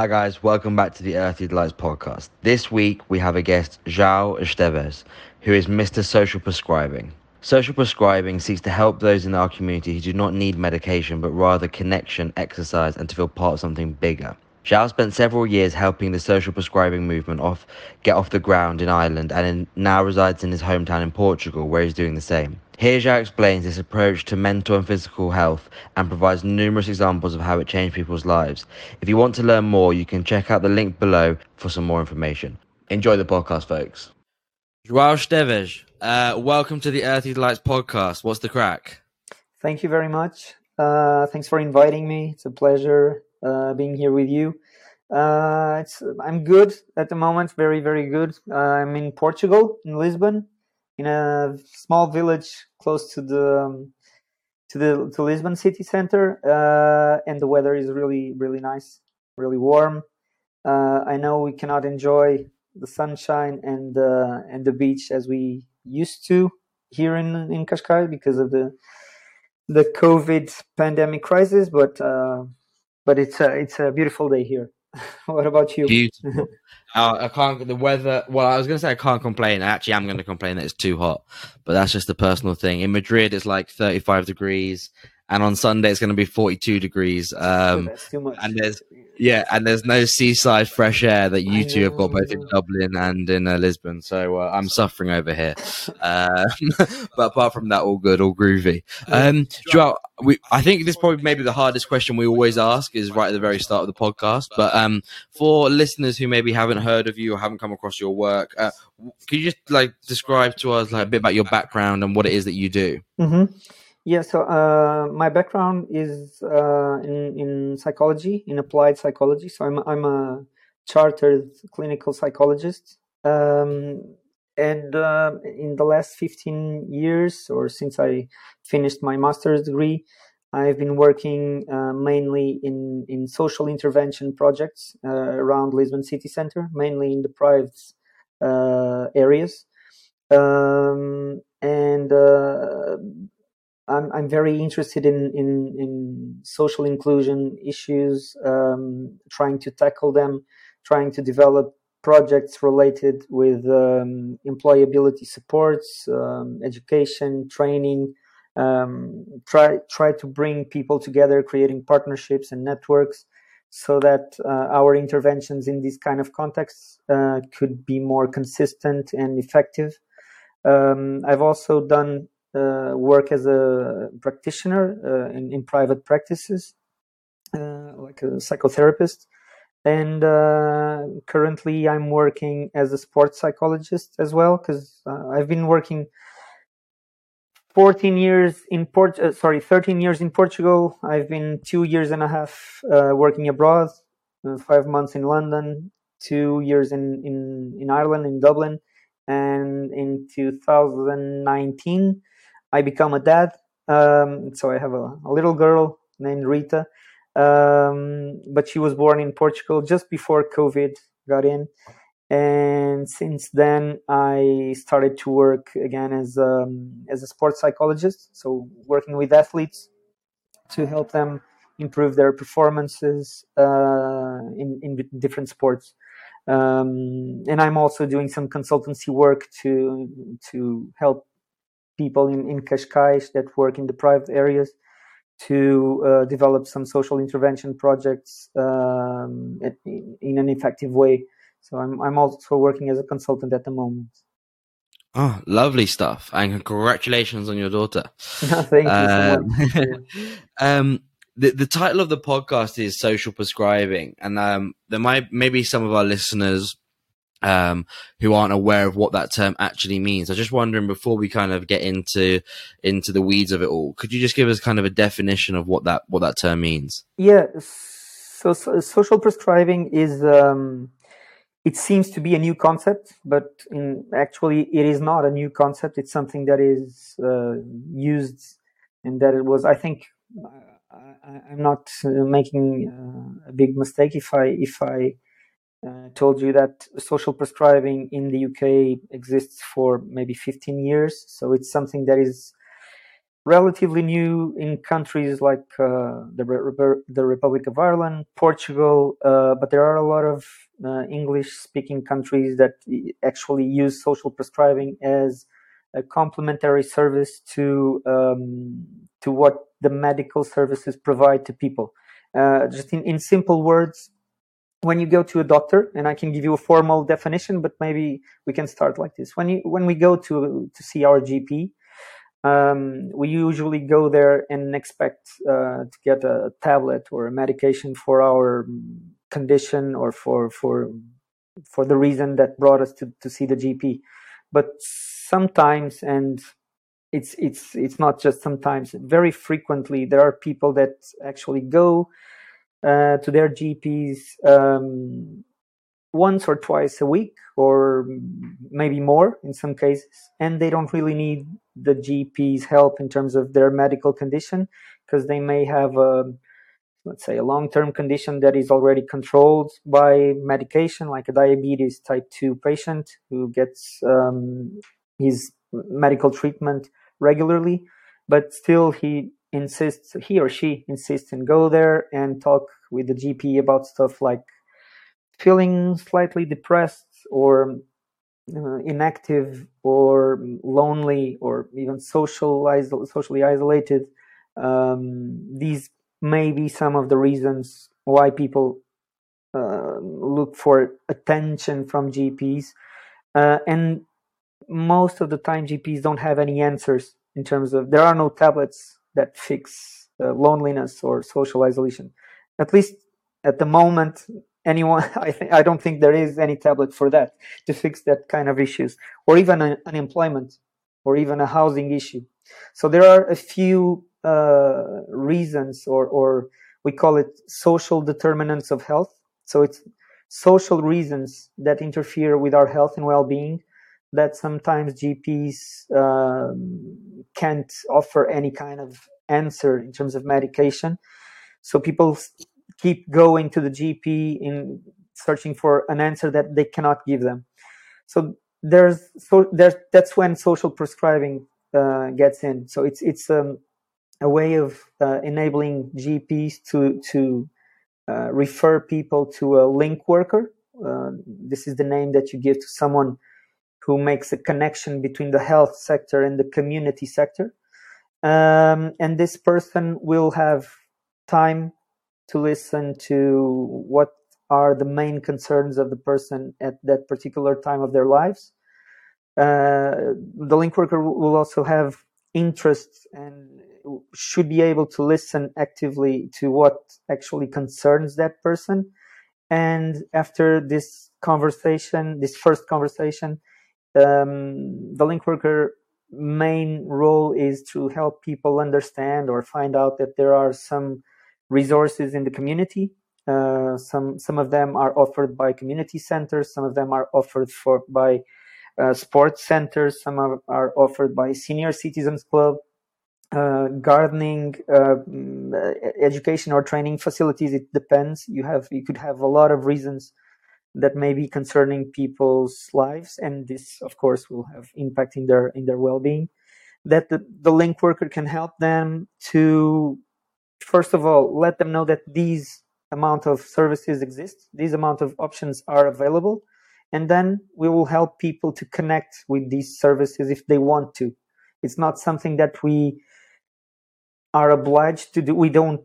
Hi guys, welcome back to the Earthy Delights podcast. This week we have a guest, João Esteves, who is Mr. Social Prescribing. Social prescribing seeks to help those in our community who do not need medication but rather connection, exercise, and to feel part of something bigger. João spent several years helping the social prescribing movement off get off the ground in Ireland and in, now resides in his hometown in Portugal where he's doing the same. Here, João explains this approach to mental and physical health and provides numerous examples of how it changed people's lives. If you want to learn more, you can check out the link below for some more information. Enjoy the podcast, folks. João Esteves, uh, welcome to the Earthy Delights podcast. What's the crack? Thank you very much. Uh, thanks for inviting me. It's a pleasure uh, being here with you. Uh, I'm good at the moment, very, very good. I'm in Portugal, in Lisbon in a small village close to the um, to the to Lisbon city center, uh, and the weather is really really nice, really warm. Uh, I know we cannot enjoy the sunshine and uh, and the beach as we used to here in in Cascais because of the the COVID pandemic crisis, but uh, but it's a it's a beautiful day here. what about you? Beautiful. uh, I can't. The weather. Well, I was going to say I can't complain. I actually, I'm going to complain that it's too hot, but that's just a personal thing. In Madrid, it's like 35 degrees, and on Sunday it's going to be 42 degrees. Um, and there's yeah, and there's no seaside fresh air that you two have got both in Dublin and in uh, Lisbon. So uh, I'm suffering over here. Um, but apart from that, all good, all groovy. Um, João, we, I think this probably maybe the hardest question we always ask is right at the very start of the podcast. But um, for listeners who maybe haven't heard of you or haven't come across your work, uh, could you just like describe to us like a bit about your background and what it is that you do? Mm-hmm. Yeah, so uh, my background is uh, in, in psychology, in applied psychology. So I'm, I'm a chartered clinical psychologist. Um, and uh, in the last 15 years, or since I finished my master's degree, I've been working uh, mainly in, in social intervention projects uh, around Lisbon city center, mainly in deprived uh, areas. Um, and I'm, I'm very interested in, in, in social inclusion issues, um, trying to tackle them, trying to develop projects related with um, employability supports, um, education, training, um, try try to bring people together, creating partnerships and networks, so that uh, our interventions in these kind of contexts uh, could be more consistent and effective. Um, I've also done work as a practitioner uh, in, in, private practices, uh, like a psychotherapist. And currently, I'm working as a sports psychologist as well, because I've been working 14 years in Port, uh, sorry, 13 years in Portugal. I've been two years and a half uh, working abroad, uh, five months in London, two years in, in, in Ireland, in Dublin. And in 2019, I become a dad. Um, so I have a, a, little girl named Rita, um, but she was born in Portugal just before COVID got in. And since then, I started to work again as um, as a sports psychologist, so working with athletes to help them improve their performances uh, in in different sports. Um, and I'm also doing some consultancy work to to help people in, in Cascais that work in the private areas to uh, develop some social intervention projects um, at, in an effective way. So I'm I'm also working as a consultant at the moment. Oh, lovely stuff! And congratulations on your daughter. Thank you. So um, um, the the title of the podcast is social prescribing, and um, there might maybe some of our listeners um, who aren't aware of what that term actually means. I was just wondering before we kind of get into into the weeds of it all, could you just give us kind of a definition of what that what that term means? Yeah, so, so social prescribing is um, it seems to be a new concept, but in, actually it is not a new concept. It's something that is uh, used and that it was. I think I, am not uh, making uh, a big mistake if I if I told you that social prescribing in the UK exists for maybe 15 years. So it's something that is relatively new in countries like uh, the, the Republic of Ireland, Portugal, uh, but there are a lot of uh, English speaking countries that actually use social prescribing as a complementary service to um, to what the medical services provide to people. Uh, just in, in simple words, when you go to a doctor, and I can give you a formal definition, but maybe we can start like this. When you when we go to to see our GP, um, we usually go there and expect uh, to get a tablet or a medication for our condition or for for for the reason that brought us to, to see the GP. But sometimes, and it's it's it's not just sometimes, very frequently, there are people that actually go uh, to their GPs um, once or twice a week, or maybe more in some cases, and they don't really need the GP's help in terms of their medical condition because they may have a let's say a long-term condition that is already controlled by medication like a diabetes type 2 patient who gets um, his medical treatment regularly. But still he insists he or she insists and go there and talk with the gp about stuff like feeling slightly depressed or uh, inactive or lonely or even social socially isolated. Um, these may be some of the reasons why people uh, look for attention from gps uh, and most of the time gps don't have any answers in terms of there are no tablets that fix uh, loneliness or social isolation. At least at the moment anyone i i don't think there is any tablet for that to fix that kind of issues or even an unemployment or even a housing issue. So there are a few uh, reasons or or we call it social determinants of health. So it's social reasons that interfere with our health and well-being that sometimes gps um, can't offer any kind of answer in terms of medication so people keep going to the GP in searching for an answer that they cannot give them. So there's so there's that's when social prescribing uh, gets in. So it's it's um, a way of uh, enabling GPs to to uh, refer people to a link worker. Uh, this is the name that you give to someone who makes a connection between the health sector and the community sector. Um, and this person will have time to listen to what are the main concerns of the person at that particular time of their lives. Uh, the link worker will also have interests and should be able to listen actively to what actually concerns that person. And after this conversation, this first conversation, um, the link worker main role is to help people understand or find out that there are some resources in the community. Uh, some some of them are offered by community centers. Some of them are offered for by uh, sports centers. Some are, are, offered by senior citizens club. Uh, gardening, uh, mm, education or training facilities. It depends. You have you could have a lot of reasons that may be concerning people's lives, and this, of course, will have impact in their in their well being. That the, the link worker can help them to first of all, let them know that these amount of services exist, these amount of options are available, and then we will help people to connect with these services if they want to. It's not something that we are obliged to do. We don't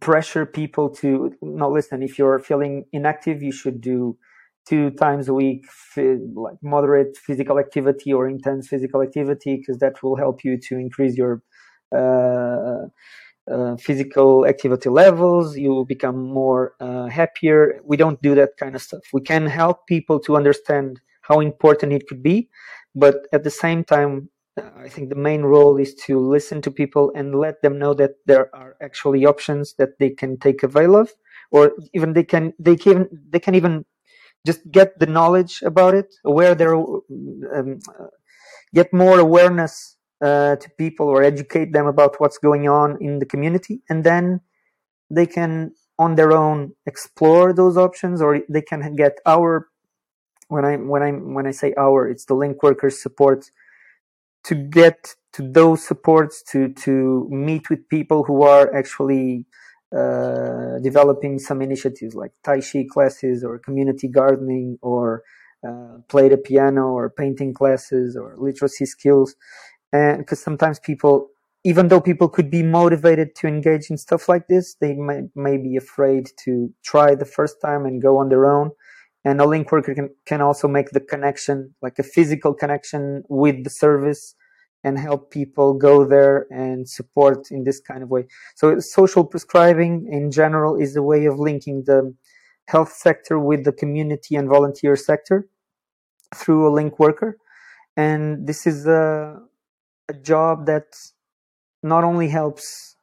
pressure people to no listen if you're feeling inactive you should do two times a week like moderate physical activity or intense physical activity because that will help you to increase your uh, uh, physical activity levels. You will become more uh, happier. We don't do that kind of stuff. We can help people to understand how important it could be but at the same time i think the main role is to listen to people and let them know that there are actually options that they can take avail of or even they can they can they can even just get the knowledge about it aware their um, get more awareness uh, to people or educate them about what's going on in the community and then they can on their own explore those options or they can get our when i when i when i say our it's the link workers support to get to those supports to to meet with people who are actually uh, developing some initiatives like Tai Chi classes or community gardening or uh, play the piano or painting classes or literacy skills. And because sometimes people, even though people could be motivated to engage in stuff like this, they may, may be afraid to try the first time and go on their own. And a link worker can, can also make the connection, like a physical connection with the service and help people go there and support in this kind of way. So social prescribing in general is a way of linking the health sector with the community and volunteer sector through a link worker. And this is a, a job that not only helps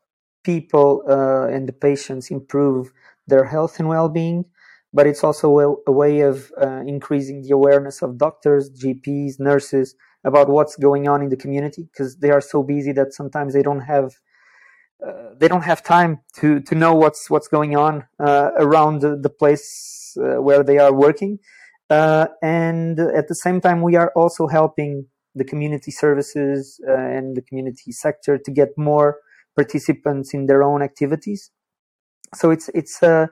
people uh, and the patients improve their health and well-being, but it's also a, a way of uh, increasing the awareness of doctors, GPs, nurses, about what's going on in the community because they are so busy that sometimes they don't have uh, they don't have time to to know what's what's going on uh, around the, the place uh, where they are working. Uh, and at the same time we are also helping the community services uh, and the community sector to get more participants in their own activities. So it's it's a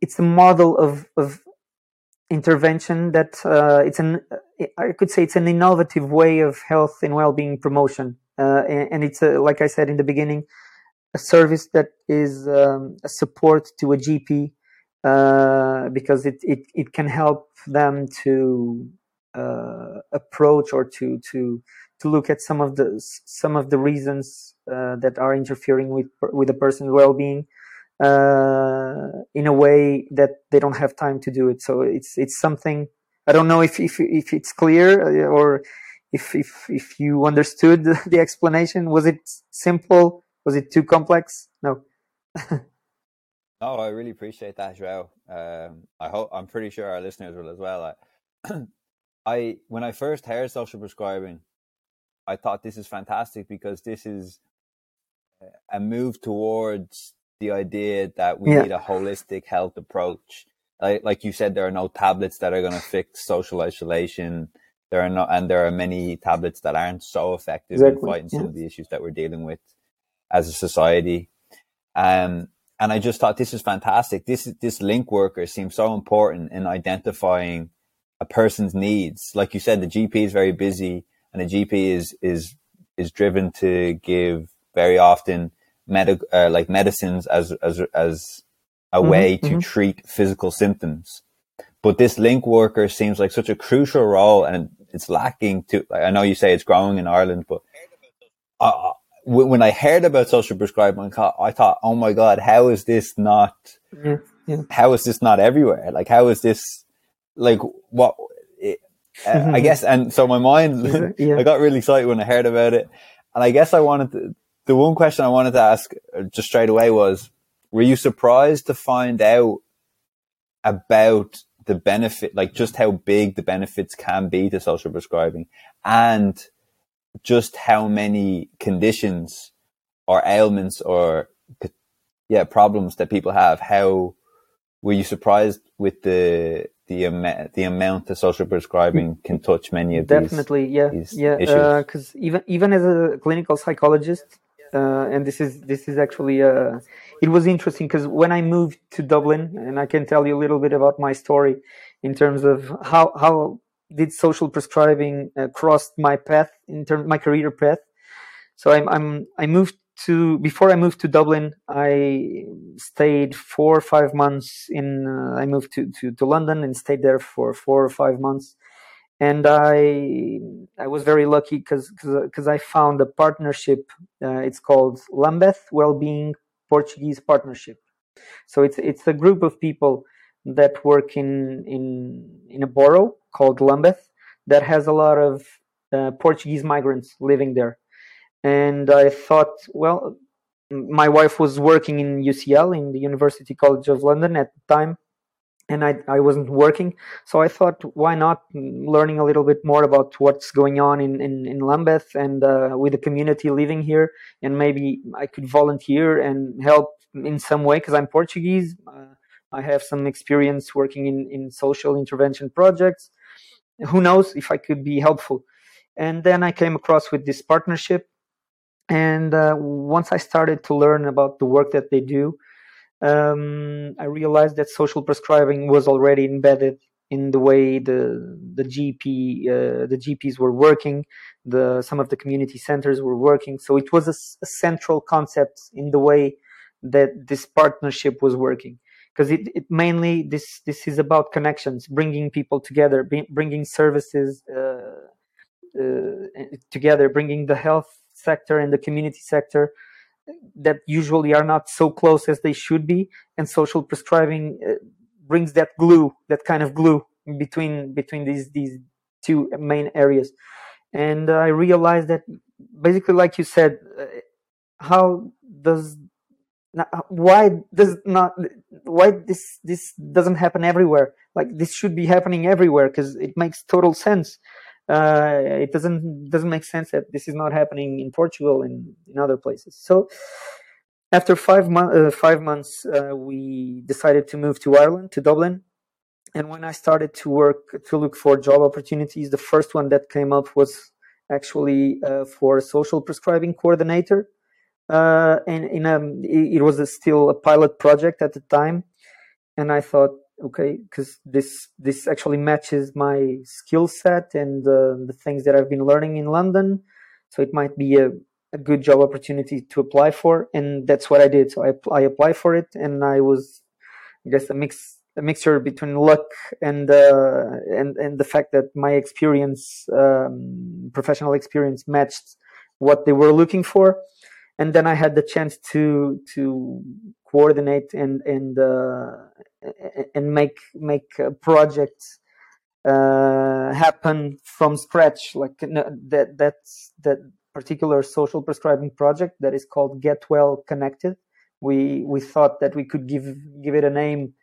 it's a model of of intervention that uh, it's an I could say it's an innovative way of health and well-being promotion, uh, and, and, it's a, like I said in the beginning, a service that is um, a support to a GP uh, because it, it it can help them to uh, approach or to to to look at some of the some of the reasons uh, that are interfering with with a person's well-being in a way that they don't have time to do it. So it's it's something I don't know if if if it's clear uh, or if if if you understood the explanation. Was it simple? Was it too complex? No. no, I really appreciate that, Joao. Um, I hope I'm pretty sure our listeners will as well. I, I when I first heard social prescribing, I thought this is fantastic because this is a move towards the idea that we yeah. need a holistic health approach. Like, like you said, there are no tablets that are going to fix social isolation. There are not, and there are many tablets that aren't so effective exactly. in fighting yeah. some of the issues that we're dealing with as a society. Um, and I just thought this is fantastic. This this link worker seems so important in identifying a person's needs. Like you said, the GP is very busy, and the GP is is is driven to give very often medic uh, like medicines as as as a mm-hmm, way to mm-hmm. treat physical symptoms. But this link worker seems like such a crucial role, and it's lacking. To I know you say it's growing in Ireland, but uh, when I heard about social prescribing, I thought, oh my god, how is this not? Yeah, yeah. How is this not everywhere? Like, how is this? Like, what? It, uh, I guess, and so my mind, yeah. I got really excited when I heard about it, and I guess I wanted to, the one question I wanted to ask uh, just straight away was, were you surprised to find out about the benefit, like just how big the benefits can be to social prescribing and just how many conditions or ailments or yeah, problems that people have? How were you surprised with the the amount the amount of social prescribing can touch many of definitely these, definitely yeah these yeah because uh, even even as a clinical psychologist uh, and this is this is actually uh, it was interesting because when I moved to Dublin, and I can tell you a little bit about my story in terms of how how did social prescribing uh, crossed my path in terms my career path. So I'm I'm I moved to before I moved to Dublin, I stayed four or five months in. Uh, I moved to, to to London and stayed there for four or five months and I I was very lucky because because I found a partnership. Uh, it's called Lambeth Wellbeing Portuguese Partnership. So it's it's a group of people that work in in in a borough called Lambeth that has a lot of uh, Portuguese migrants living there. And I thought, well, my wife was working in UCL in the University College of London at the time, and I, I wasn't working. So I thought, why not learning a little bit more about what's going on in, in, in Lambeth and uh, with the community living here, and maybe I could volunteer and help in some way because I'm Portuguese. Uh, I have some experience working in, in social intervention projects. Who knows if I could be helpful? and then I came across with this partnership. And uh, once I started to learn about the work that they do, um, I realized that social prescribing was already embedded in the way the the GP uh, the GPs were working, the some of the community centers were working. So it was a, a central concept in the way that this partnership was working because it, it mainly this this is about connections, bringing people together, bringing services uh, uh, together, bringing the health sector and the community sector that usually are not so close as they should be, and social prescribing uh, brings that glue, that kind of glue between between these these two main areas. And I realized that basically, like you said, uh, how does why does not why this this doesn't happen everywhere like this should be happening everywhere because it makes total sense uh, it doesn't doesn't make sense that this is not happening in portugal and in other places. So after five, months, uh, five months uh, we decided to move to ireland to dublin. And when i started to work to look for job opportunities the first one that came up was actually uh, for a social prescribing coordinator. Uh, and in a, it was a still a pilot project at the time, and I thought, okay, because this this actually matches my skill set and uh, the things that I've been learning in London, so it might be a, a good job opportunity to apply for, and that's what I did. So I I applied for it, and I was, I guess, a mix a mixture between luck and uh, and and the fact that my experience, um, professional experience, matched what they were looking for and then I had the chance to to coordinate and and uh, and make make projects uh, happen from scratch. Like that that's that particular social prescribing project that is called Get Well Connected. We we thought that we could give give it a name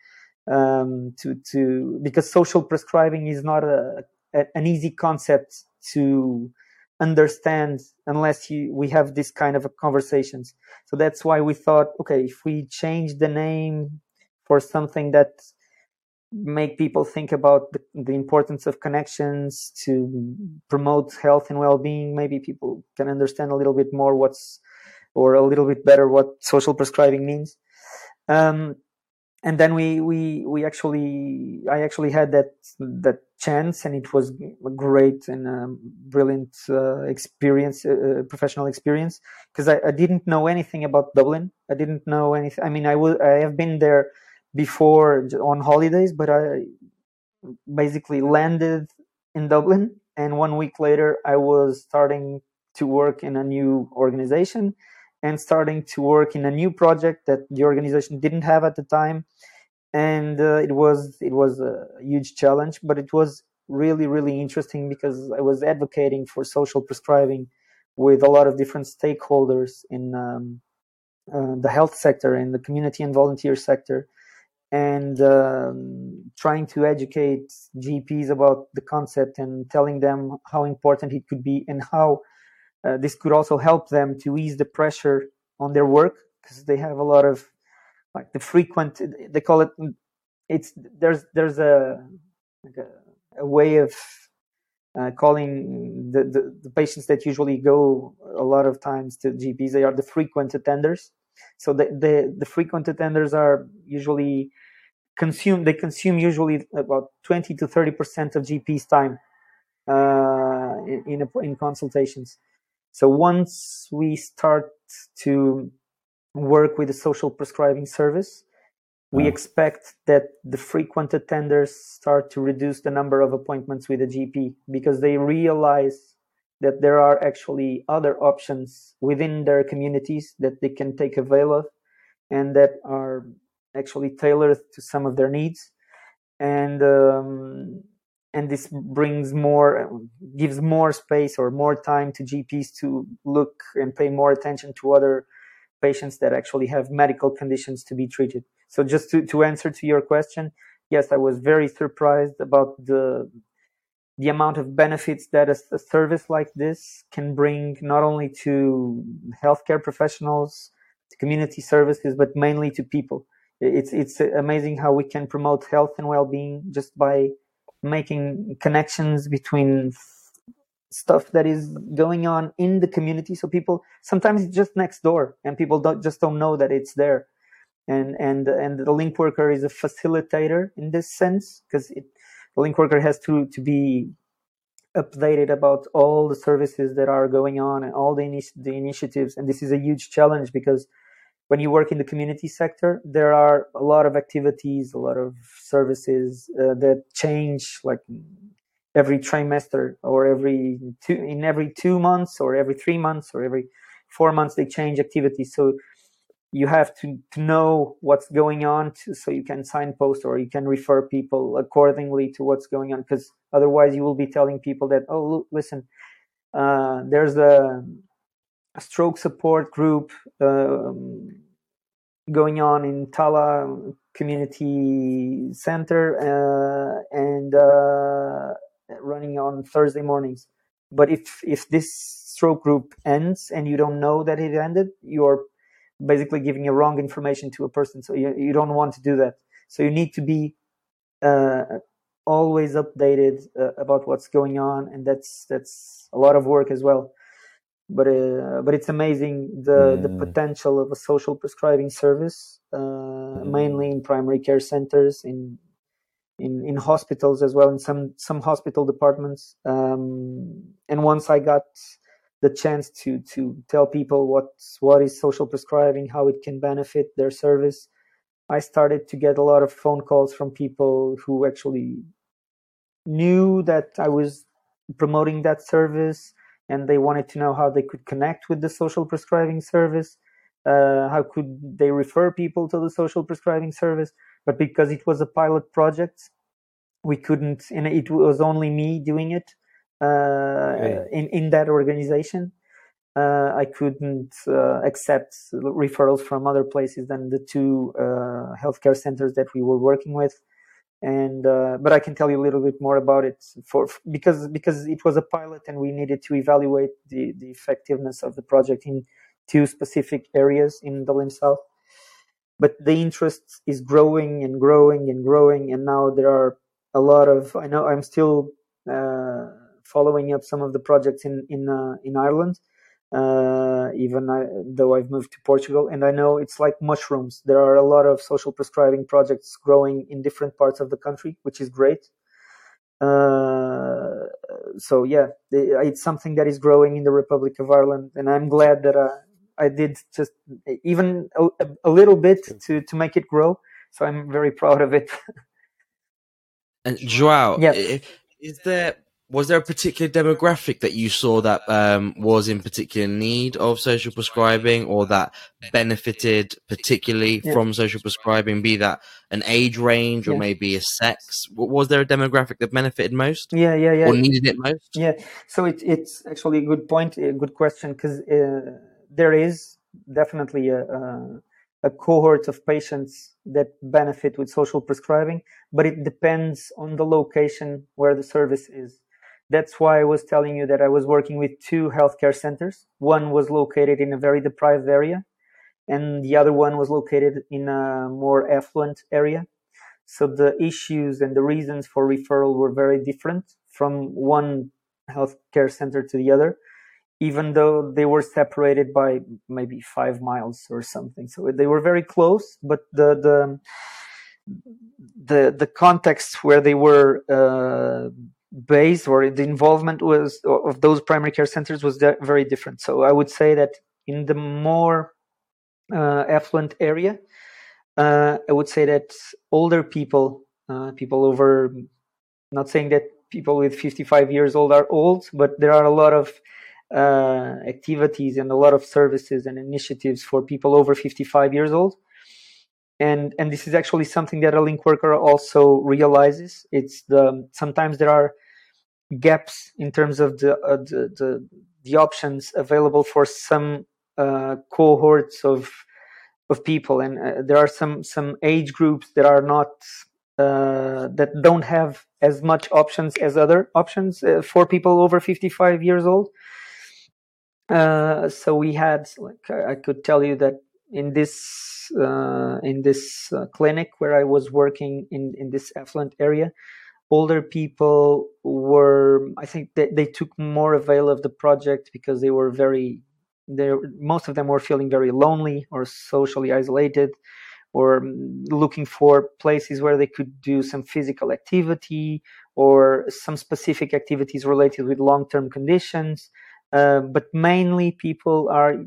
um, to to because social prescribing is not a, a an easy concept to understand unless you, we have this kind of conversations. So that's why we thought, okay, if we change the name for something that make people think about the, the importance of connections to promote health and well-being, maybe people can understand a little bit more what's or a little bit better what social prescribing means. Um, and then we we we actually I actually had that that chance, and it was a great and um, brilliant uh, experience, uh, uh professional experience, because I, I, didn't know anything about Dublin. I didn't know anything. I mean, I will I have been there before on holidays, but I basically landed in Dublin, and one week later I was starting to work in a new organization and starting to work in a new project that the organization didn't have at the time and uh, it was it was a huge challenge but it was really really interesting because i was advocating for social prescribing with a lot of different stakeholders in um, uh, the health sector in the community and volunteer sector. And um, trying to educate gps about the concept and telling them how important it could be and how uh, this could also help them to ease the pressure on their work because they have a lot of like the frequent they call it it's there's there's a like a, a way of uh, calling the, the, the patients that usually go a lot of times to GPs they are the frequent attenders. So the the, the frequent attenders are usually consume they consume usually about 20 to 30 percent of GP's time uh, in in, a, in consultations. So once we start to work with a social prescribing service, we expect that the frequent attenders start to reduce the number of appointments with a GP because they realize that there are actually other options within their communities that they can take avail of and that are actually tailored to some of their needs. And um, and this brings more gives more space or more time to gps to look and pay more attention to other patients that actually have medical conditions to be treated. So just to, to answer to your question yes i was very surprised about the the amount of benefits that a, a service like this can bring not only to healthcare professionals to community services but mainly to people. It's it's amazing how we can promote health and well-being just by making connections between stuff that is going on in the community. So people sometimes it's just next door, and people don't just don't know that it's there. And and and the link worker is a facilitator in this sense because the link worker has to to be updated about all the services that are going on and all the, initi- the initiatives. And this is a huge challenge because when you work in the community sector, there are a lot of activities, a lot of services uh, that change like every trimester or every two, in every two months or every three months or every four months, they change activities. So you have to, to know what's going on to, so you can signpost or you can refer people accordingly to what's going on because otherwise you will be telling people that oh look, listen uh, there's a, stroke support group um, going on in Tallaght Community Center uh, and uh, running on Thursday mornings but if if this stroke group ends and you don't know that it ended you're basically giving a wrong information to a person. So you, you don't want to do that. So you need to be uh, always updated uh, about what's going on, and that's that's a lot of work as well. But uh, but it's amazing the mm. the potential of a social prescribing service, mm. mainly in primary care centers in in, in hospitals as well in some some hospital departments um, and once i got the chance to to tell people what what is social prescribing, how it can benefit their service. I started to get a lot of phone calls from people who actually knew that I was promoting that service and they wanted to know how they could connect with the social prescribing service. Uh, how could they refer people to the social prescribing service? But because it was a pilot project, we couldn't, and it was only me doing it uh, in in that organization. Uh, I couldn't uh, accept referrals from other places than the two healthcare centers that we were working with and uh, but I can tell you a little bit more about it for because because it was a pilot and we needed to evaluate the the effectiveness of the project in two specific areas in Dublin South. But the interest is growing and growing and growing, and now there are a lot of. I know I'm still uh, following up some of the projects in in uh, in Ireland. Uh, even I, though I've moved to Portugal, and I know it's like mushrooms. There are a lot of social prescribing projects growing in different parts of the country, which is great. Uh, so yeah, it's something that is growing in the Republic of Ireland, and I'm glad that uh, I did just even a, a, little bit to to make it grow. So I'm very proud of it. and Joao, yeah. is there was there a particular demographic that you saw that um, was in particular need of social prescribing or that benefited particularly yeah. from social prescribing be that an age range or yeah. maybe a sex was there a demographic that benefited most yeah yeah yeah or needed it most yeah so it, it's actually a good point a good question because uh, there is definitely a, a a cohort of patients that benefit with social prescribing, but it depends on the location where the service is. That's why I was telling you that I was working with two healthcare centers. One was located in a very deprived area, and the other one was located in a more affluent area. So the issues and the reasons for referral were very different from one healthcare center to the other, even though they were separated by maybe five miles or something. So they were very close, but the the the, the context where they were uh, base or the involvement was of those primary care centers was very different. So I would say that in the more uh, affluent area, uh, I would say that older people, uh, people over, not saying that people with 55 years old are old, but there are a lot of uh, activities and a lot of services and initiatives for people over 55 years old. And, and this is actually something that a link worker also realizes. It's the sometimes there are gaps in terms of the uh, the, the, the options available for some uh, cohorts of of people, and uh, there are some some age groups that are not uh, that don't have as much options as other options uh, for people over 55 years old. Uh, so we had, like, I could tell you that in this in this clinic where I was working in in this affluent area, older people were i think they, they took more avail of the project because they were very they most of them were feeling very lonely or socially isolated or looking for places where they could do some physical activity or some specific activities related with long-term conditions uh, but mainly people are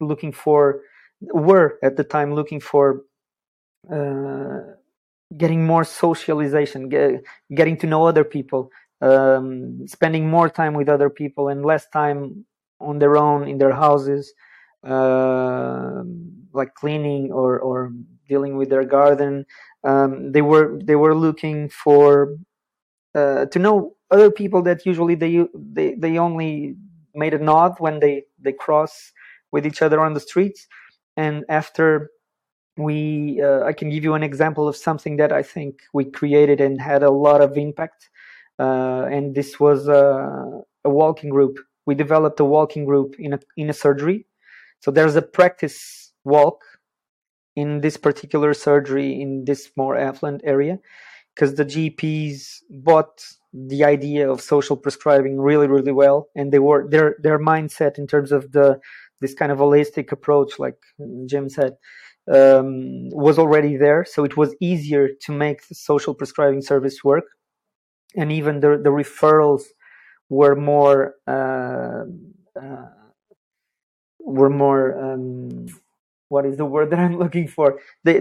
looking for were at the time looking for uh, getting more socialization get, getting to know other people um, spending more time with other people and less time on their own in their houses uh, like cleaning or, or dealing with their garden. Um, they were they were looking for uh, to know other people that usually they they they only made a nod when they they cross with each other on the streets. And after we, uh, I can give you an example of something that I think we created and had a lot of impact. Uh, and this was a, a walking group. We developed a walking group in a in a surgery. So there's a practice walk in this particular surgery in this more affluent area because the GPs bought the idea of social prescribing really really well. And they were their their mindset in terms of the this kind of holistic approach like Jim said um, was already there. So it was easier to make the social prescribing service work. And even the the referrals were more uh, uh, were more um, what is the word that I'm looking for? They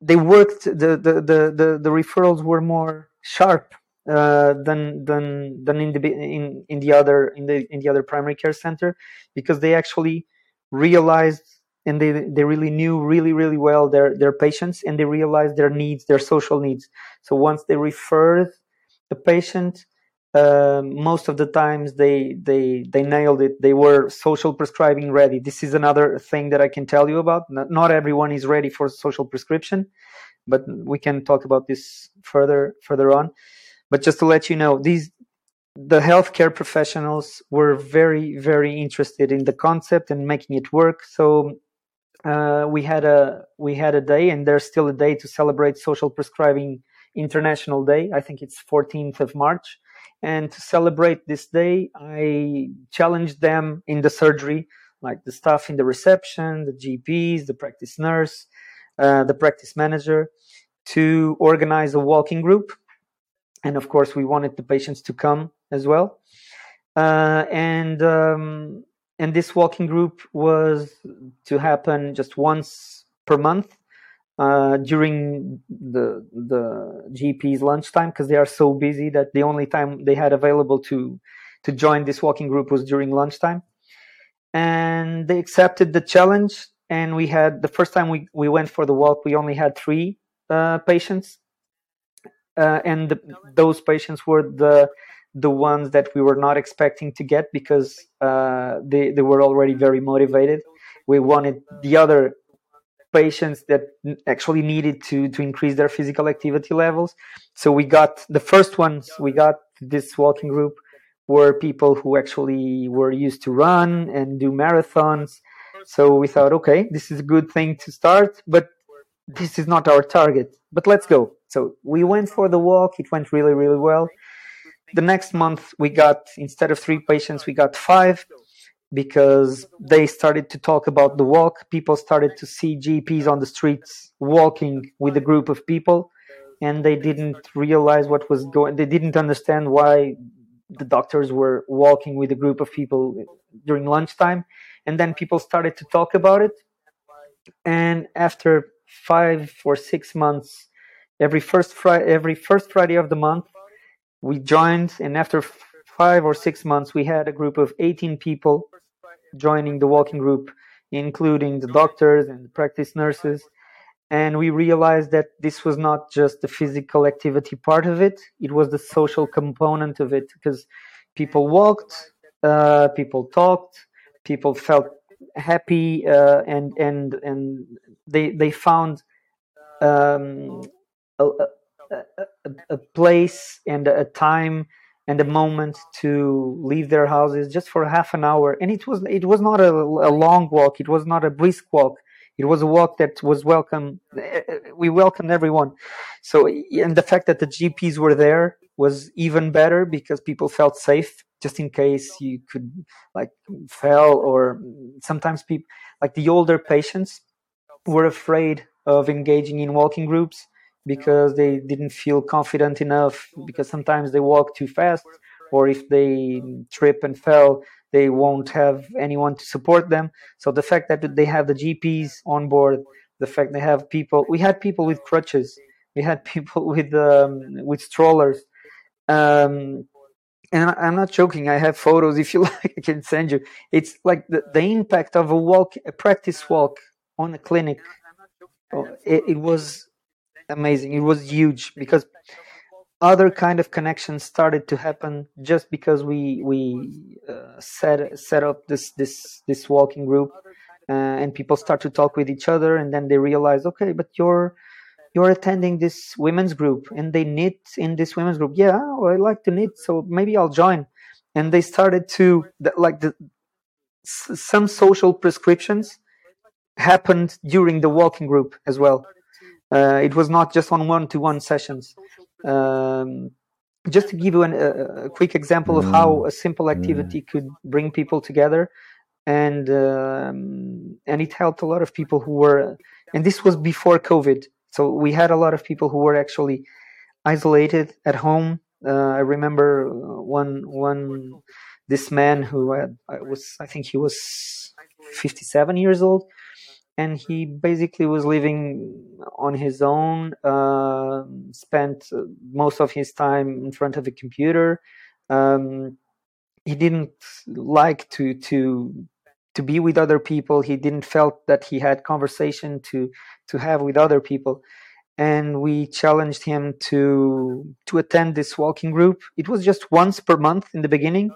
they worked the the the the, the referrals were more sharp uh, than than than in the in in the other in the in the other primary care center because they actually realized and they they really knew really really well their their patients and they realized their needs their social needs. So once they referred the patient um, most of the times they they they nailed it. They were social prescribing ready. This is another thing that i can tell you about. Not, not everyone is ready for social prescription but we can talk about this further further on but just to let you know these the healthcare professionals were very very interested in the concept and making it work. So uh, we had a we had a day and there's still a day to celebrate social prescribing international day. I think it's 14th of march. And to celebrate this day, I challenged them in the surgery, like the staff in the reception, the GPs, the practice nurse, uh, the practice manager, to organize a walking group. And of course, we wanted the patients to come as well. Uh, and um, and this walking group was to happen just once per month uh, during the the GP's lunchtime because they are so busy that the only time they had available to to join this walking group was during lunchtime, and they accepted the challenge. And we had the first time we, we went for the walk, we only had three uh, patients, uh, and the, those patients were the the ones that we were not expecting to get because uh, they they were already very motivated. We wanted the other patients that actually needed to to increase their physical activity levels. So we got the first ones we got this walking group were people who actually were used to run and do marathons. So we thought, okay, this is a good thing to start, but this is not our target. But let's go. So we went for the walk. It went really, really well. The next month, we got, instead of three patients, we got five because they started to talk about the walk. People started to see GPs on the streets walking with a group of people, and they didn't realize what was going. They didn't understand why the doctors were walking with a group of people during lunchtime. And then people started to talk about it. And after five or six months, every first Friday, every first Friday of the month, we joined. And after five or six months, we had a group of 18 people joining the walking group, including the doctors and the practice nurses. And we realized that this was not just the physical activity part of it, it was the social component of it because people walked, uh, people talked, people felt happy, uh, and, and, and they, they found um, a, a, a, place and a time and a moment to leave their houses just for half an hour. And it was it was not a, a long walk. It was not a brisk walk. It was a walk that was welcome we welcomed everyone. So, and the fact that the GPs were there was even better because people felt safe just in case you could like fell or sometimes people like the older patients were afraid of engaging in walking groups because they didn't feel confident enough because sometimes they walk too fast or if they trip and fell they won't have anyone to support them. So the fact that they have the gps on board the fact they have people we had people with crutches. We had people with um, with strollers um, and I'm not joking. I have photos. If you like, I can send you. It's like the, the impact of a walk, a practice walk on a clinic. Oh, it, it was amazing. It was huge because other kind of connections started to happen just because we we uh, set set up this this this walking group, uh, and people start to talk with each other, and then they realize, okay, but you're you're attending this women's group and they knit in this women's group. Yeah well, i like to knit so maybe i'll join. And they started to like the some social prescriptions happened during the walking group as well. Uh, it was not just on one-to-one sessions. Um, just to give you an, a, a, quick example of how mm. a simple activity could bring people together. And um, and it helped a lot of people who were and this was before covid so we had a lot of people who were actually isolated at home. Uh, I remember uh, one one this man who had I was I think he was 57 years old, and he basically was living on his own. Uh, spent most of his time in front of a computer. Um, he didn't like to to to be with other people. He didn't felt that he had conversation to to have with other people. And we challenged him to to attend this walking group. It was just once per month in the beginning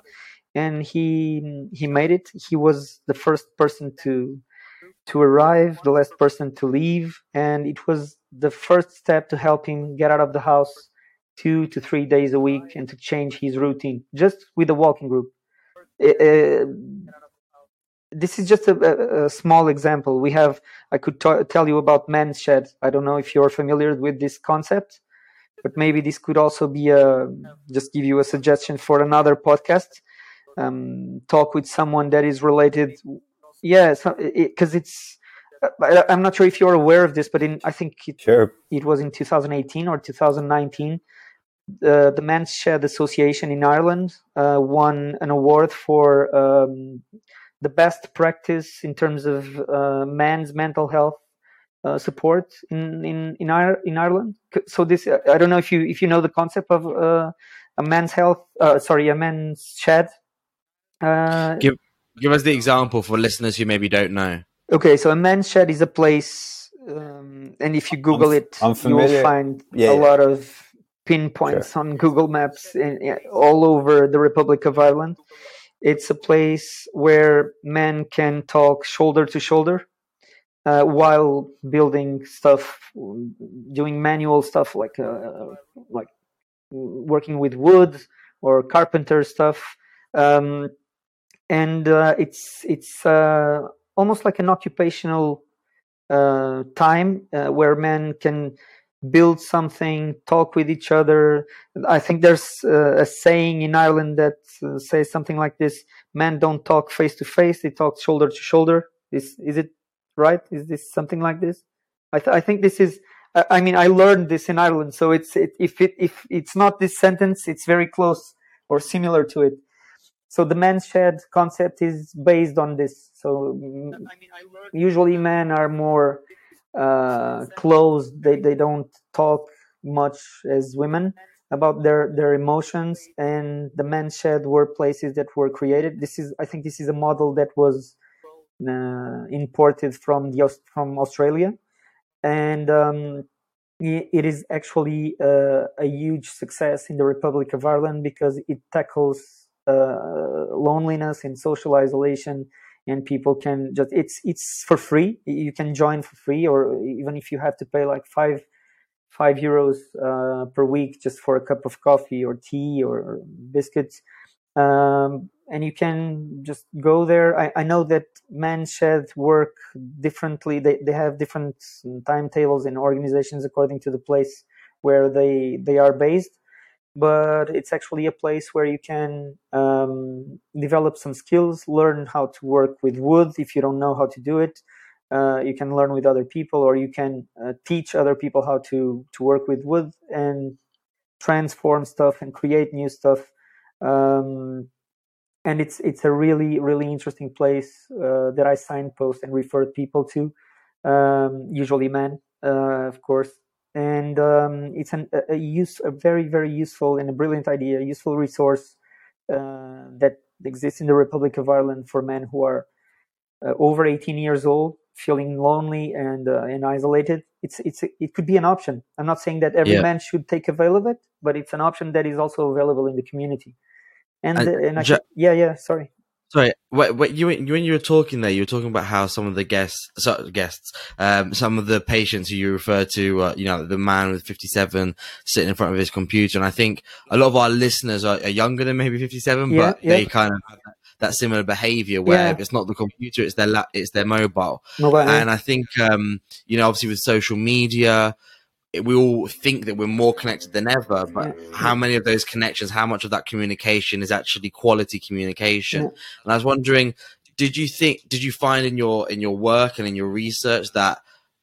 and he he made it. He was the first person to to arrive the last person to leave and it was the first step to help him get out of the house two to three days a week and to change his routine just with the walking group. It, this is just a, a, small example. We have, I could t- tell you about Men's Shed. I don't know if you're familiar with this concept, but maybe this could also be a, just give you a suggestion for another podcast. Um, talk with someone that is related. Yeah, because it, it's, I, am not sure if you're aware of this, but in, I think it, sure. it was in 2018 or 2019. Uh, the Men's Shed Association in Ireland uh, won an award for um, the best practice in terms of uh, man's mental health uh, support in in in, in Ireland. So this I don't know if you if you know the concept of uh, a man's health. Uh, sorry, a man's shed. Uh, give give us the example for listeners who maybe don't know. Okay, so a man's shed is a place, um, and if you Google I'm, it, I'm you will find yeah, a yeah. lot of pinpoints sure. on Google Maps in, in, all over the Republic of Ireland. It's a place where men can talk shoulder to shoulder uh, while building stuff, doing manual stuff like uh, like working with wood or carpenter stuff. Um, and uh, it's it's uh, almost like an occupational uh, time uh, where men can build something, talk with each other. I think there's uh, a saying in Ireland that uh, says something like this: "Men don't talk face to face; they talk shoulder to shoulder." Is is it right? Is this something like this? I, th- I think this is. I mean, I learned this in Ireland, so it's it, if it if it's not this sentence, it's very close or similar to it. So the men's shed concept is based on this. So usually men are more uh, closed. They they don't talk much as women about their their emotions. And the men's shed were places that were created. This is I think this is a model that was uh, imported from the from Australia, and um, it is actually uh, a huge success in the Republic of Ireland because it tackles uh, loneliness and social isolation and people can just it's it's for free you can join for free or even if you have to pay like five five euros uh, per week just for a cup of coffee or tea or biscuits um, and you can just go there. I, I know that men shed work differently. They they have different timetables and organizations according to the place where they they are based. But it's actually a place where you can um, develop some skills, learn how to work with wood if you don't know how to do it. Uh, you can learn with other people, or you can uh, teach other people how to to work with wood and transform stuff and create new stuff. Um, and it's it's a really really interesting place uh, that I signpost and refer people to, um, usually men, uh, of course. And um, it's an, a, a, use a very very useful and a brilliant idea, a useful resource uh, that exists in the Republic of Ireland for men who are uh, over 18 years old, feeling lonely and uh, and isolated. It's it's it could be an option. I'm not saying that every yeah. man should take avail of it, but it's an option that is also available in the community. And and, and I ja- yeah yeah sorry Sorry, what, what you when you were talking there, you were talking about how some of the guests, so, guests, um, some of the patients who you refer to, uh, you know, the man with 57 sitting in front of his computer, and I think a lot of our listeners are, are younger than maybe 57, yeah, but yeah. they kind of have that, that similar behavior where yeah. it's not the computer, it's their la- it's their mobile. mobile and I think, um, you know, obviously with social media, we all think that we're more connected than ever, but yeah. how many of those connections, how much of that communication is actually quality communication? Yeah. And I was wondering, did you think, did you find in your in your work and in your research that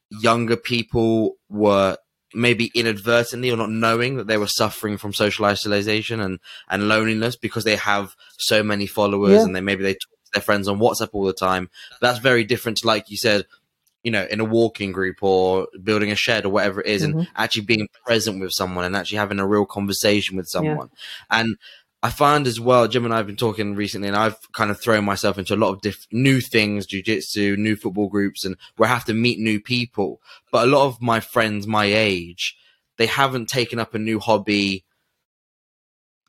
younger people were maybe inadvertently or not knowing that they were suffering from social isolation and and loneliness because they have so many followers yeah. and they maybe they talk to their friends on WhatsApp all the time. That's very different to like you said you know, in a walking group or building a shed or whatever it is, mm-hmm. and actually being present with someone and actually having a real conversation with someone. Yeah. And I find as well, Jim and I have been talking recently, and I've kind of thrown myself into a lot of diff- new things, jujitsu, new football groups, and where I have to meet new people. But a lot of my friends my age, they haven't taken up a new hobby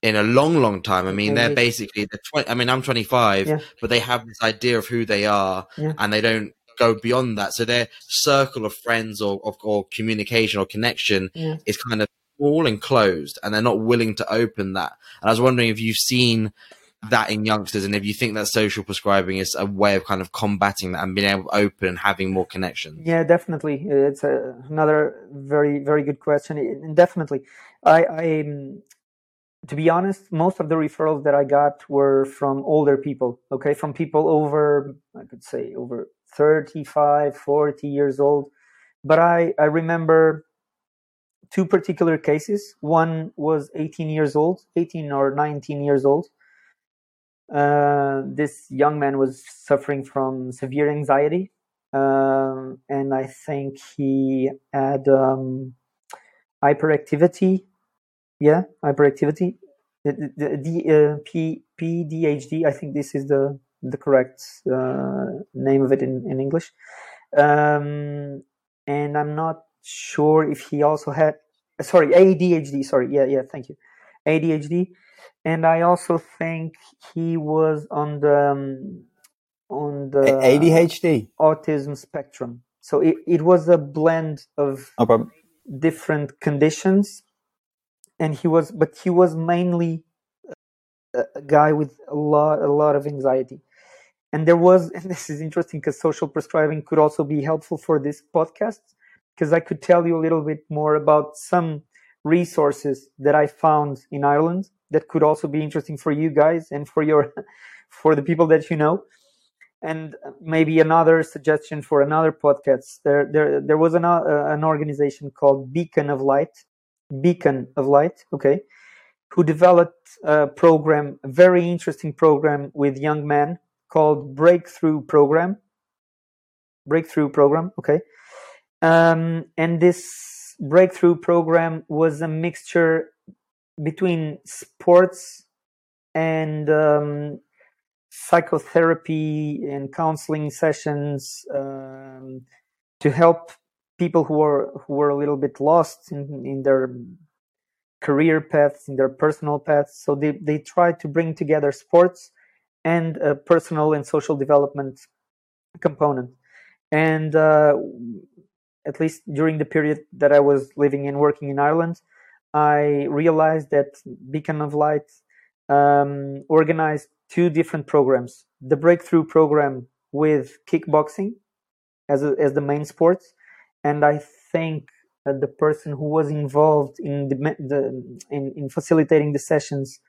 in a long, long time. I mean, they're basically they're 20, I mean, I'm 25, yeah. but they have this idea of who they are, yeah. and they don't go beyond that. So their circle of friends or, or, or communication or connection yeah. is kind of all enclosed and they're not willing to open that. And I was wondering if you've seen that in youngsters and if you think that social prescribing is a way of kind of combating that and being able to open and having more connections. Yeah, definitely. It's a, another very, very good question. And definitely. I, I, um, to be honest, most of the referrals that I got were from older people, okay, from people over, I could say over 35, 40 years old. But I, I remember two particular cases. One was 18 years old, 18 or 19 years old. Uh, this young man was suffering from severe anxiety. Um, and I think he had um, hyperactivity. Yeah, hyperactivity. The, the, the uh, P, PDHD, I think this is the the correct uh, name of it in, in English. Um, and I'm not sure if he also had, sorry, ADHD. Sorry, yeah, yeah, thank you. ADHD. And I also think he was on the, um, on the ADHD autism spectrum. So it, it was a blend of no different conditions. And he was, but he was mainly a guy with a lot, a lot of anxiety and there was and this is interesting because social prescribing could also be helpful for this podcast because i could tell you a little bit more about some resources that i found in ireland that could also be interesting for you guys and for your for the people that you know. And maybe another suggestion for another podcast. There there there was an, uh, an organization called beacon of light beacon of light okay who developed a program a very interesting program with young men called Breakthrough Program. Breakthrough Program, okay. Um, and this breakthrough program was a mixture between sports and um, psychotherapy and counseling sessions um, to help people who are who were a little bit lost in, in their career paths in their personal paths so they, they try to bring together sports and a personal and social development component. And uh, at least during the period that I was living and working in Ireland, I realized that Beacon of Light um, organized two different programs: the breakthrough program with kickboxing as a, as the main sport, and I think the person who was involved in the, the in, in facilitating the sessions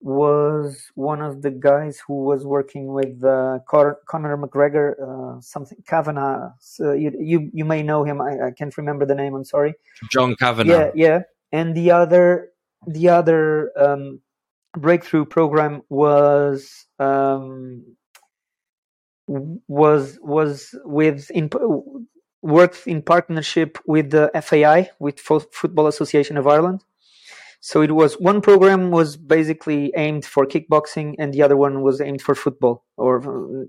was one of the guys who was working with uh, Conor, Conor McGregor, uh, something Kavanagh. So you, you you may know him. I, I can't remember the name. I'm sorry. John Kavanagh. Yeah, yeah. And the other the other um, breakthrough program was um, was was with in worked in partnership with the FAI with Football Association of Ireland so it was one program was basically aimed for kickboxing, and the other one was aimed for football. Or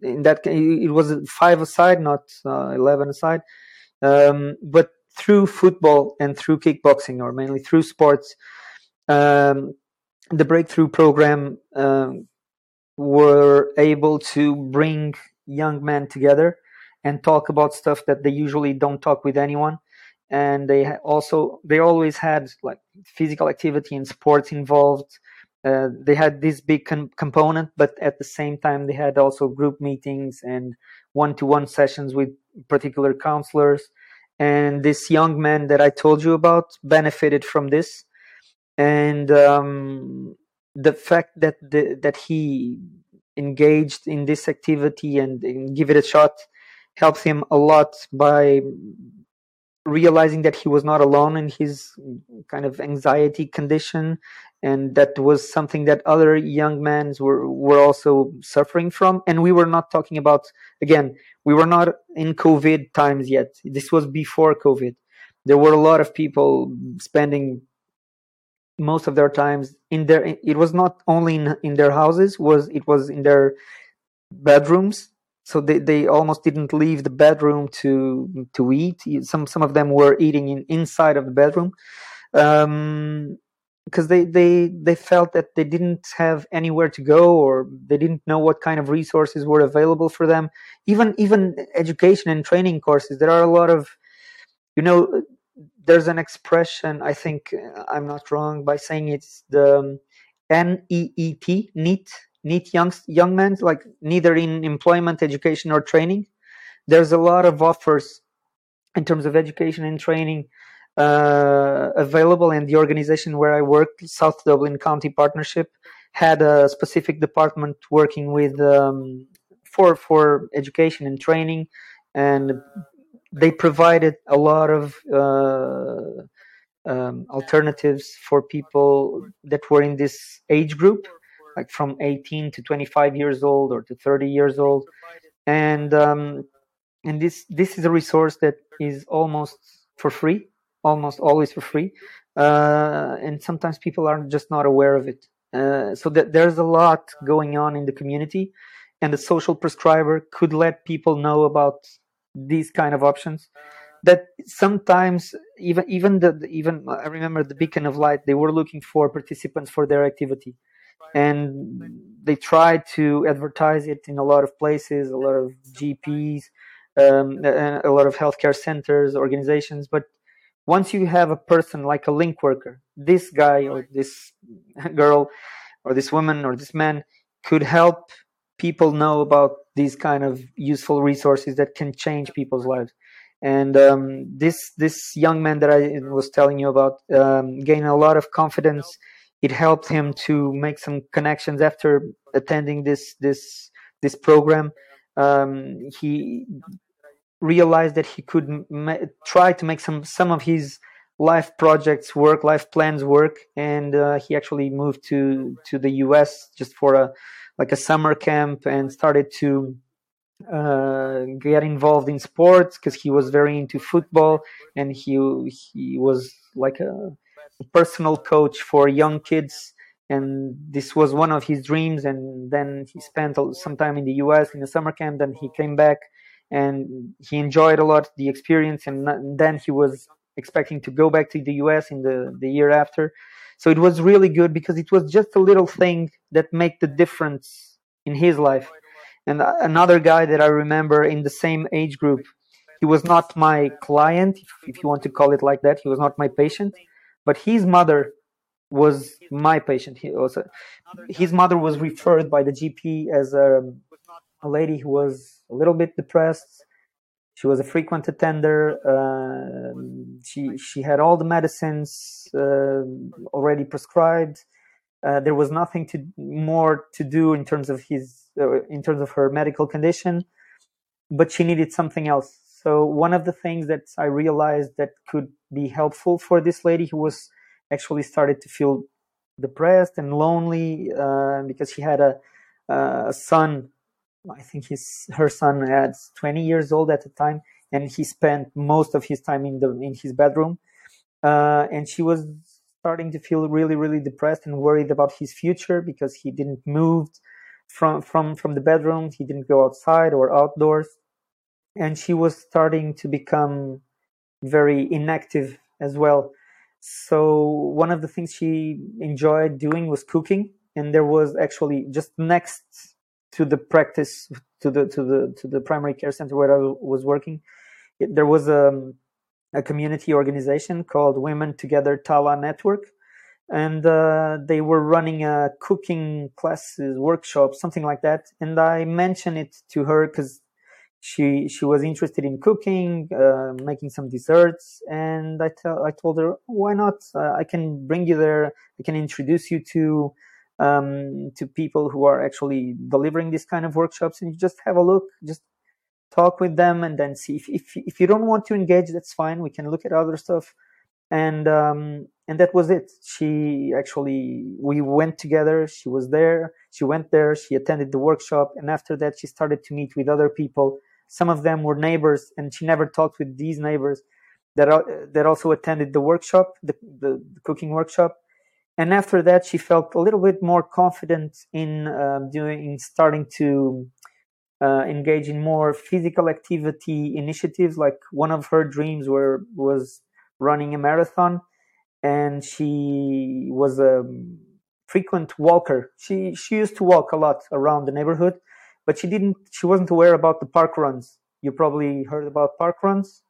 in that, it was five aside, not uh, eleven aside. Um, but through football and through kickboxing, or mainly through sports, um, the breakthrough program um, were able to bring young men together and talk about stuff that they usually don't talk with anyone and they also they always had like physical activity and sports involved. Uh, they had this big com- component but at the same time they had also group meetings and one-to-one sessions with particular counselors. And this young man that i told you about benefited from this. And um, the fact that the, that he engaged in this activity and, and give it a shot helped him a lot by realizing that he was not alone in his kind of anxiety condition and that was something that other young men were were also suffering from. And we were not talking about again we were not in covid times yet. This was before covid. There were a lot of people spending most of their times in their it was not only in, in their houses was it was in their bedrooms so they, they almost didn't leave the bedroom to to eat. Some some of them were eating in, inside of the bedroom um, because they, they they felt that they didn't have anywhere to go or they didn't know what kind of resources were available for them. Even even education and training courses. There are a lot of you know there's an expression I think I'm not wrong by saying it's the um, NEET NEET need young young men like neither in employment education or training. There's a lot of offers in terms of education and training uh, available and the organization where i work south dublin county partnership. Had a specific department working with um, for for education and training and they provided a lot of uh, um, alternatives for people that were in this age group like from 18 to 25 years old or to 30 years old. And um, and this this is a resource that is almost for free almost always for free. Uh, and sometimes people are just not aware of it. Uh, so that there's a lot going on in the community and the social prescriber could let people know about these kind of options that sometimes even even the even I remember the beacon of light they were looking for participants for their activity and they try to advertise it in a lot of places, a lot of GPs, um, a lot of healthcare centers, organizations. But once you have a person like a link worker, this guy or this girl or this woman or this man could help people know about these kind of useful resources that can change people's lives. And um, this this young man that I was telling you about um, gained a lot of confidence it helped him to make some connections after attending this this this program. Um, he realized that he could ma- try to make some some of his life projects work, life plans work, and uh, he actually moved to to the U.S. just for a like a summer camp and started to uh, get involved in sports because he was very into football and he he was like a personal coach for young kids and this was one of his dreams and then he spent some time in the us in a summer camp then he came back and he enjoyed a lot the experience and then he was expecting to go back to the us in the, the year after. So it was really good because it was just a little thing that made the difference in his life. And another guy that i remember in the same age group he was not my client if you want to call it like that he was not my patient but his mother was my patient. He also, his mother was referred by the GP as a, a lady who was a little bit depressed. She was a frequent attender. Uh, she she had all the medicines uh, already prescribed. Uh, there was nothing to more to do in terms of his uh, in terms of her medical condition, but she needed something else. So one of the things that I realized that could be helpful for this lady who was actually started to feel depressed and lonely uh, because she had a, a son. I think his her son had 20 years old at the time, and he spent most of his time in the in his bedroom. Uh, and she was starting to feel really, really depressed and worried about his future because he didn't move from from from the bedroom. He didn't go outside or outdoors, and she was starting to become very inactive as well. So one of the things she enjoyed doing was cooking, and there was actually just next to the practice to the to the to the primary care center where I was working, there was a a community organization called Women Together Tallaght Network, and uh, they were running a cooking classes workshop, something like that. And I mentioned it to her because she she was interested in cooking, uh, making some desserts, and I tell I told her why not? Uh, I can bring you there. I can introduce you to um, to people who are actually delivering this kind of workshops, and you just have a look, just talk with them, and then see if if if you don't want to engage, that's fine. We can look at other stuff, and um, and that was it. She actually we went together. She was there. She went there. She attended the workshop, and after that, she started to meet with other people some of them were neighbors, and she never talked with these neighbors that that also attended the workshop, the, the, the cooking workshop. And after that, she felt a little bit more confident in uh, doing, starting to uh, engage in more physical activity initiatives. Like one of her dreams were was running a marathon, and she was a frequent walker. She she used to walk a lot around the neighborhood, but she didn't she wasn't aware about the park runs. You probably heard about park runs.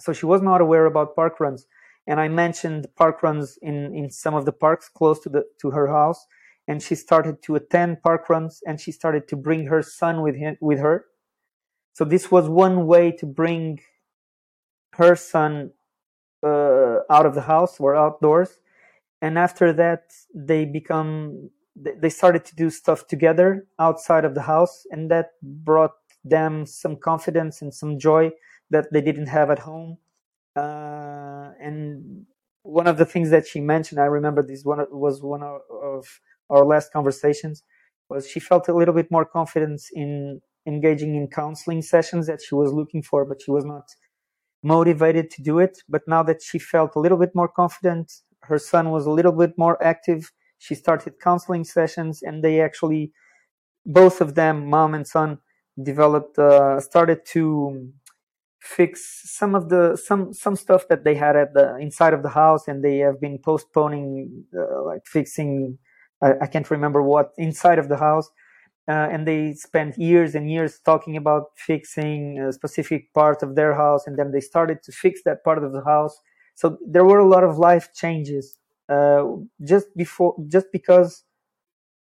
So she was not aware about park runs. And i mentioned park runs in in some of the parks close to the to her house. And she started to attend park runs and she started to bring her son with him with her. So this was one way to bring her son uh, out of the house or outdoors. And after that they become they started to do stuff together outside of the house and that brought them some confidence and some joy that they didn't have at home. Uh, and one of the things that she mentioned i remember this one was one of our last conversations was she felt a little bit more confidence in engaging in counseling sessions that she was looking for but she was not motivated to do it. But now that she felt a little bit more confident her son was a little bit more active she started counseling sessions and they actually both of them mom and son developed uh, started to fix some of the some some stuff that they had at the inside of the house and they have been postponing uh, like fixing I, I, can't remember what inside of the house. Uh, and they spent years and years talking about fixing a specific part of their house and then they started to fix that part of the house. So there were a lot of life changes uh, just before just because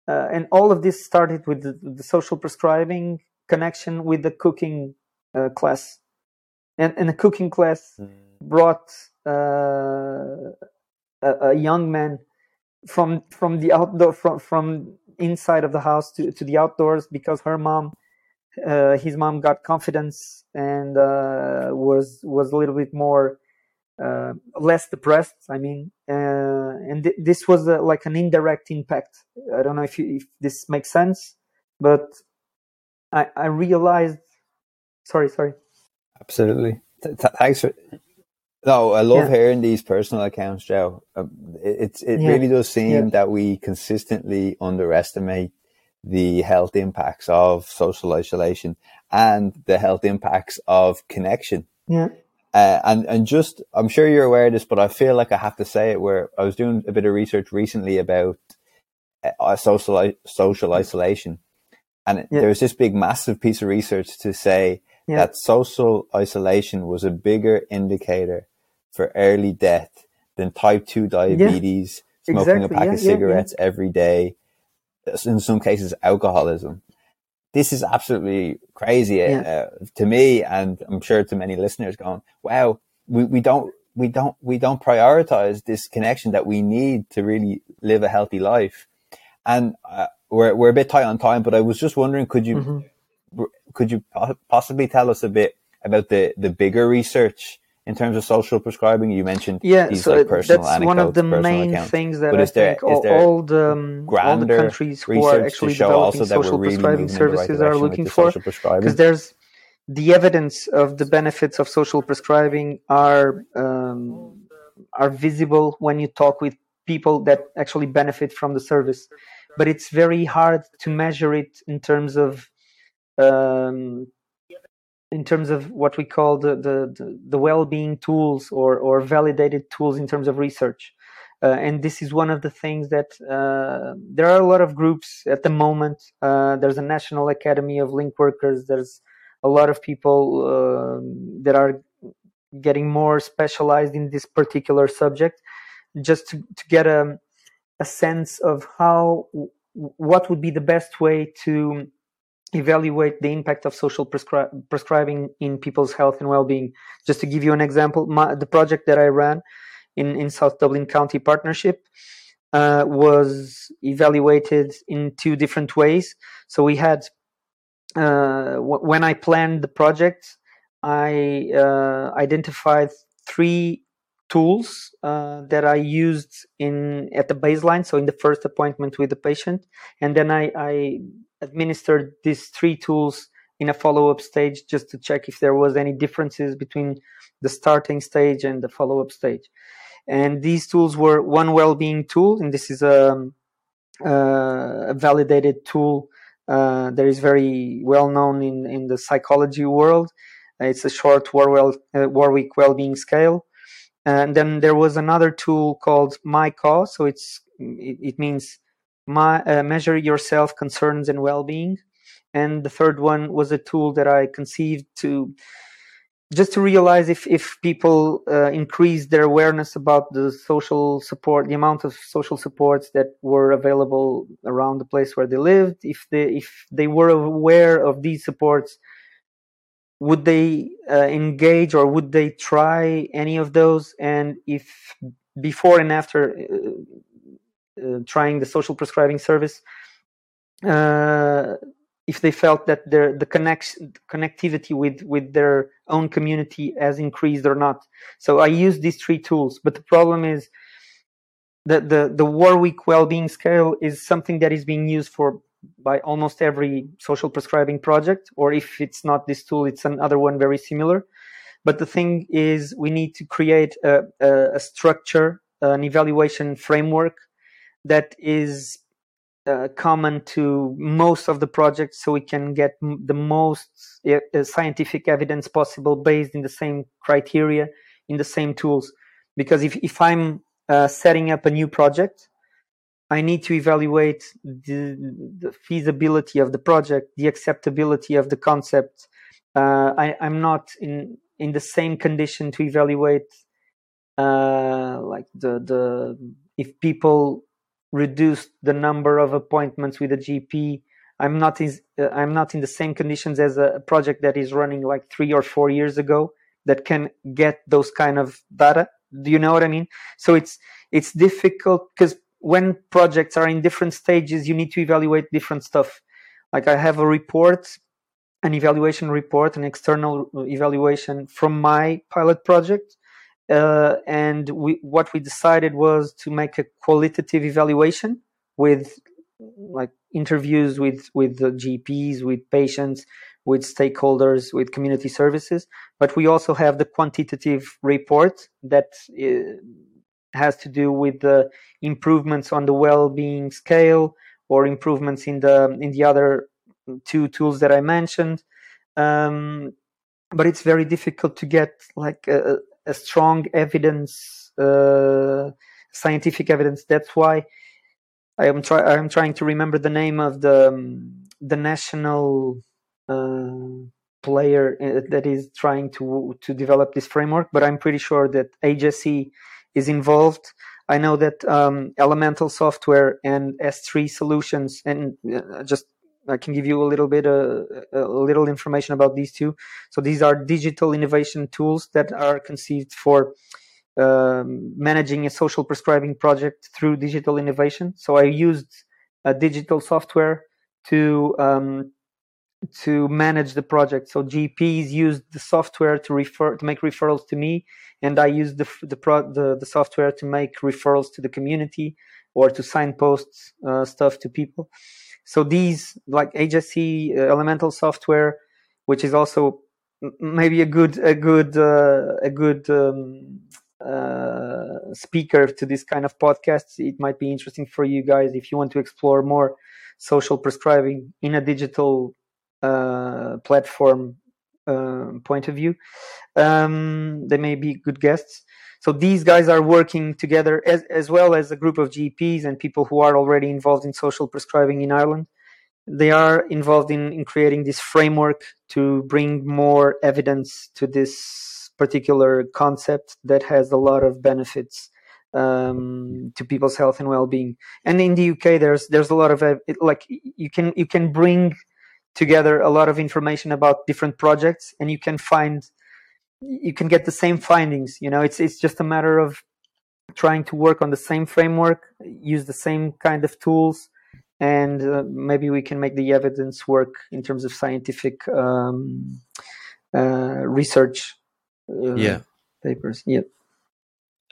uh, and all of this started with the, the, social prescribing connection with the cooking uh, class and, and the cooking class mm. brought uh, a, a, young man from from the outdoor from from inside of the house to, to the outdoors because her mom uh, his mom got confidence and uh, was was a little bit more less depressed. I mean, uh, and th- this was a, like an indirect impact. I don't know if you, if this makes sense, but I, I realized. Sorry, sorry. Absolutely. Th- thanks for. No, I love yeah. hearing these personal accounts, Joe. Um, it it yeah. really does seem yeah. that we consistently underestimate the health impacts of social isolation and the health impacts of connection. Yeah. Uh, and and just I'm sure you're aware of this, but I feel like I have to say it. Where I was doing a bit of research recently about uh, social social isolation, and yeah. there was this big, massive piece of research to say yeah. that social isolation was a bigger indicator for early death than type two diabetes, smoking Exactly, a pack yeah, of yeah, yeah. cigarettes every day, in some cases alcoholism. This is absolutely crazy Yeah. uh, to me, and I'm sure to many listeners. Going, wow, we, we don't we don't we don't prioritize this connection that we need to really live a healthy life. And uh, we're we're a bit tight on time, but I was just wondering, could you Mhm. could you possibly tell us a bit about the the bigger research in terms of social prescribing? You mentioned Yeah, these so like personal that's one of the main accounts. things that But I is there- think is all, there all the um, all the countries who are actually developing also that we're social really prescribing the right services are looking for because there's the evidence of the benefits of social prescribing are um, are visible when you talk with people that actually benefit from the service but it's very hard to measure it in terms of um, in terms of what we call the the, the, well-being tools or, or validated tools in terms of research. Uh, and this is one of the things that uh, there are a lot of groups at the moment. Uh, there's a national academy of link workers. There's a lot of people um that are getting more specialized in this particular subject. Just to, to get a, a sense of how what would be the best way to evaluate the impact of social prescri- prescribing in people's health and well-being. Just to give you an example my, the project that i ran in, in south dublin county partnership uh, was evaluated in two different ways. So we had uh, w- when i planned the project i uh, identified three tools uh, that i used in at the baseline so in the first appointment with the patient and then i, I administered these three tools in a follow-up stage just to check if there was any differences between the starting stage and the follow-up stage. And these tools were one well-being tool and this is a, a validated tool uh, that is very well known in, in the psychology world. It's a short Warwell, uh, warwick well-being scale. And then there was another tool called myCAW so it's it, it means my uh, measure yourself concerns and well-being. And the third one was a tool that i conceived to just to realize if if people uh, increase their awareness about the social support the amount of social supports that were available around the place where they lived. If they if they were aware of these supports would they uh, engage or would they try any of those? And if before and after uh, trying the social prescribing service uh, if they felt that their the connectivity with with their own community has increased or not. So i use these three tools but the problem is that the the warwick well-being scale is something that is being used for by almost every social prescribing project or if it's not this tool it's another one very similar. But the thing is we need to create a, a, a structure an evaluation framework that is uh, common to most of the projects so we can get m- the most uh, scientific evidence possible based in the same criteria in the same tools. Because if, if i'm uh, setting up a new project i need to evaluate the, the feasibility of the project the acceptability of the concept. Uh, I, i'm not in in the same condition to evaluate uh, like the the if people reduce the number of appointments with a GP. I'm not is uh, I'm not in the same conditions as a project that is running like three or four years ago that can get those kind of data. Do you know what I mean? So it's it's difficult because when projects are in different stages, you need to evaluate different stuff. Like I have a report, an evaluation report, an external evaluation from my pilot project, uh, and we, what we decided was to make a qualitative evaluation with like interviews with with the GPs, with patients, with stakeholders, with community services. But we also have the quantitative report that uh, has to do with the improvements on the well-being scale or improvements in the in the other two tools that I mentioned. Um, but it's very difficult to get like a, a strong evidence, uh, scientific evidence. That's why I am try I am trying to remember the name of the um, the national uh, player uh, that is trying to to develop this framework. But I'm pretty sure that HSE is involved. I know that um, Elemental Software and S3 Solutions, and uh, just I can give you a little bit uh, a little information about these two. So these are digital innovation tools that are conceived for um, managing a social prescribing project through digital innovation. So I used a digital software to um, to manage the project. So GPs used the software to refer to make referrals to me, and I used the the pro, the, the software to make referrals to the community or to signpost uh, stuff to people. So these like HSE uh, elemental software, which is also maybe a good a good uh, a good um, uh, speaker to this kind of podcasts. It might be interesting for you guys if you want to explore more social prescribing in a digital uh, platform uh, point of view. Um, they may be good guests. So these guys are working together as, as well as a group of GPs and people who are already involved in social prescribing in Ireland. They are involved in, in creating this framework to bring more evidence to this particular concept that has a lot of benefits um, to people's health and well-being. And in the UK, there's there's a lot of like you can you can bring together a lot of information about different projects and you can find you can get the same findings you know? It's it's just a matter of trying to work on the same framework use the same kind of tools and uh, maybe we can make the evidence work in terms of scientific um, uh, research uh, yeah. papers. Yeah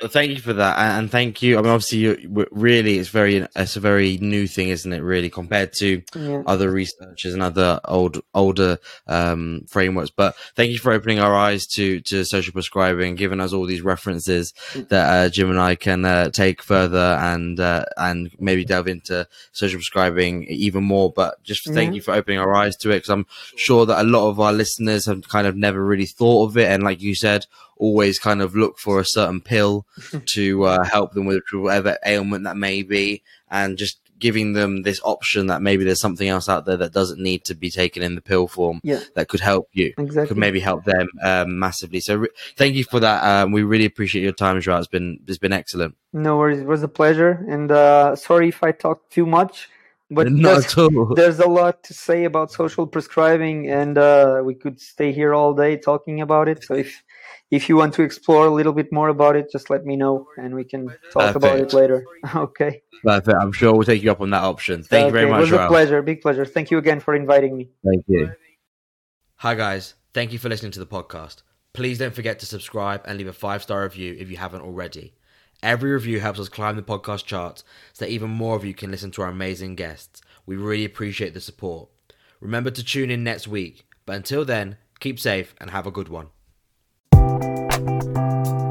thank you for that, and thank you. I mean, obviously, you, really, it's very it's a very new thing, isn't it? Really, compared to yeah. other researchers and other old older um, frameworks. But thank you for opening our eyes to to social prescribing, giving us all these references mm. that uh, Jim and I can uh, take further and uh, and maybe delve into social prescribing even more. But just thank you for opening our eyes to it, because I'm sure that a lot of our listeners have kind of never really thought of it, and like you said always kind of look for a certain pill to uh, help them with whatever ailment that may be, and just giving them this option that maybe there's something else out there that doesn't need to be taken in the pill form yeah. that could help you exactly. could maybe help them um, massively so re- thank you for that um, we really appreciate your time Joao. it's been it's been excellent no worries it was a pleasure and uh, sorry if i talked too much but Not there's, there's, a lot to say about social prescribing and uh, we could stay here all day talking about it so if if you want to explore a little bit more about it, just let me know and we can talk Perfect. about it later. okay. Perfect. I'm sure we'll take you up on that option. Thank okay. you very much. It was a pleasure. Big pleasure. Thank you again for inviting me. Thank you. Hi, guys. Thank you for listening to the podcast. Please don't forget to subscribe and leave a five star review if you haven't already. Every review helps us climb the podcast charts so that even more of you can listen to our amazing guests. We really appreciate the support. Remember to tune in next week. But until then, keep safe and have a good one. Thank you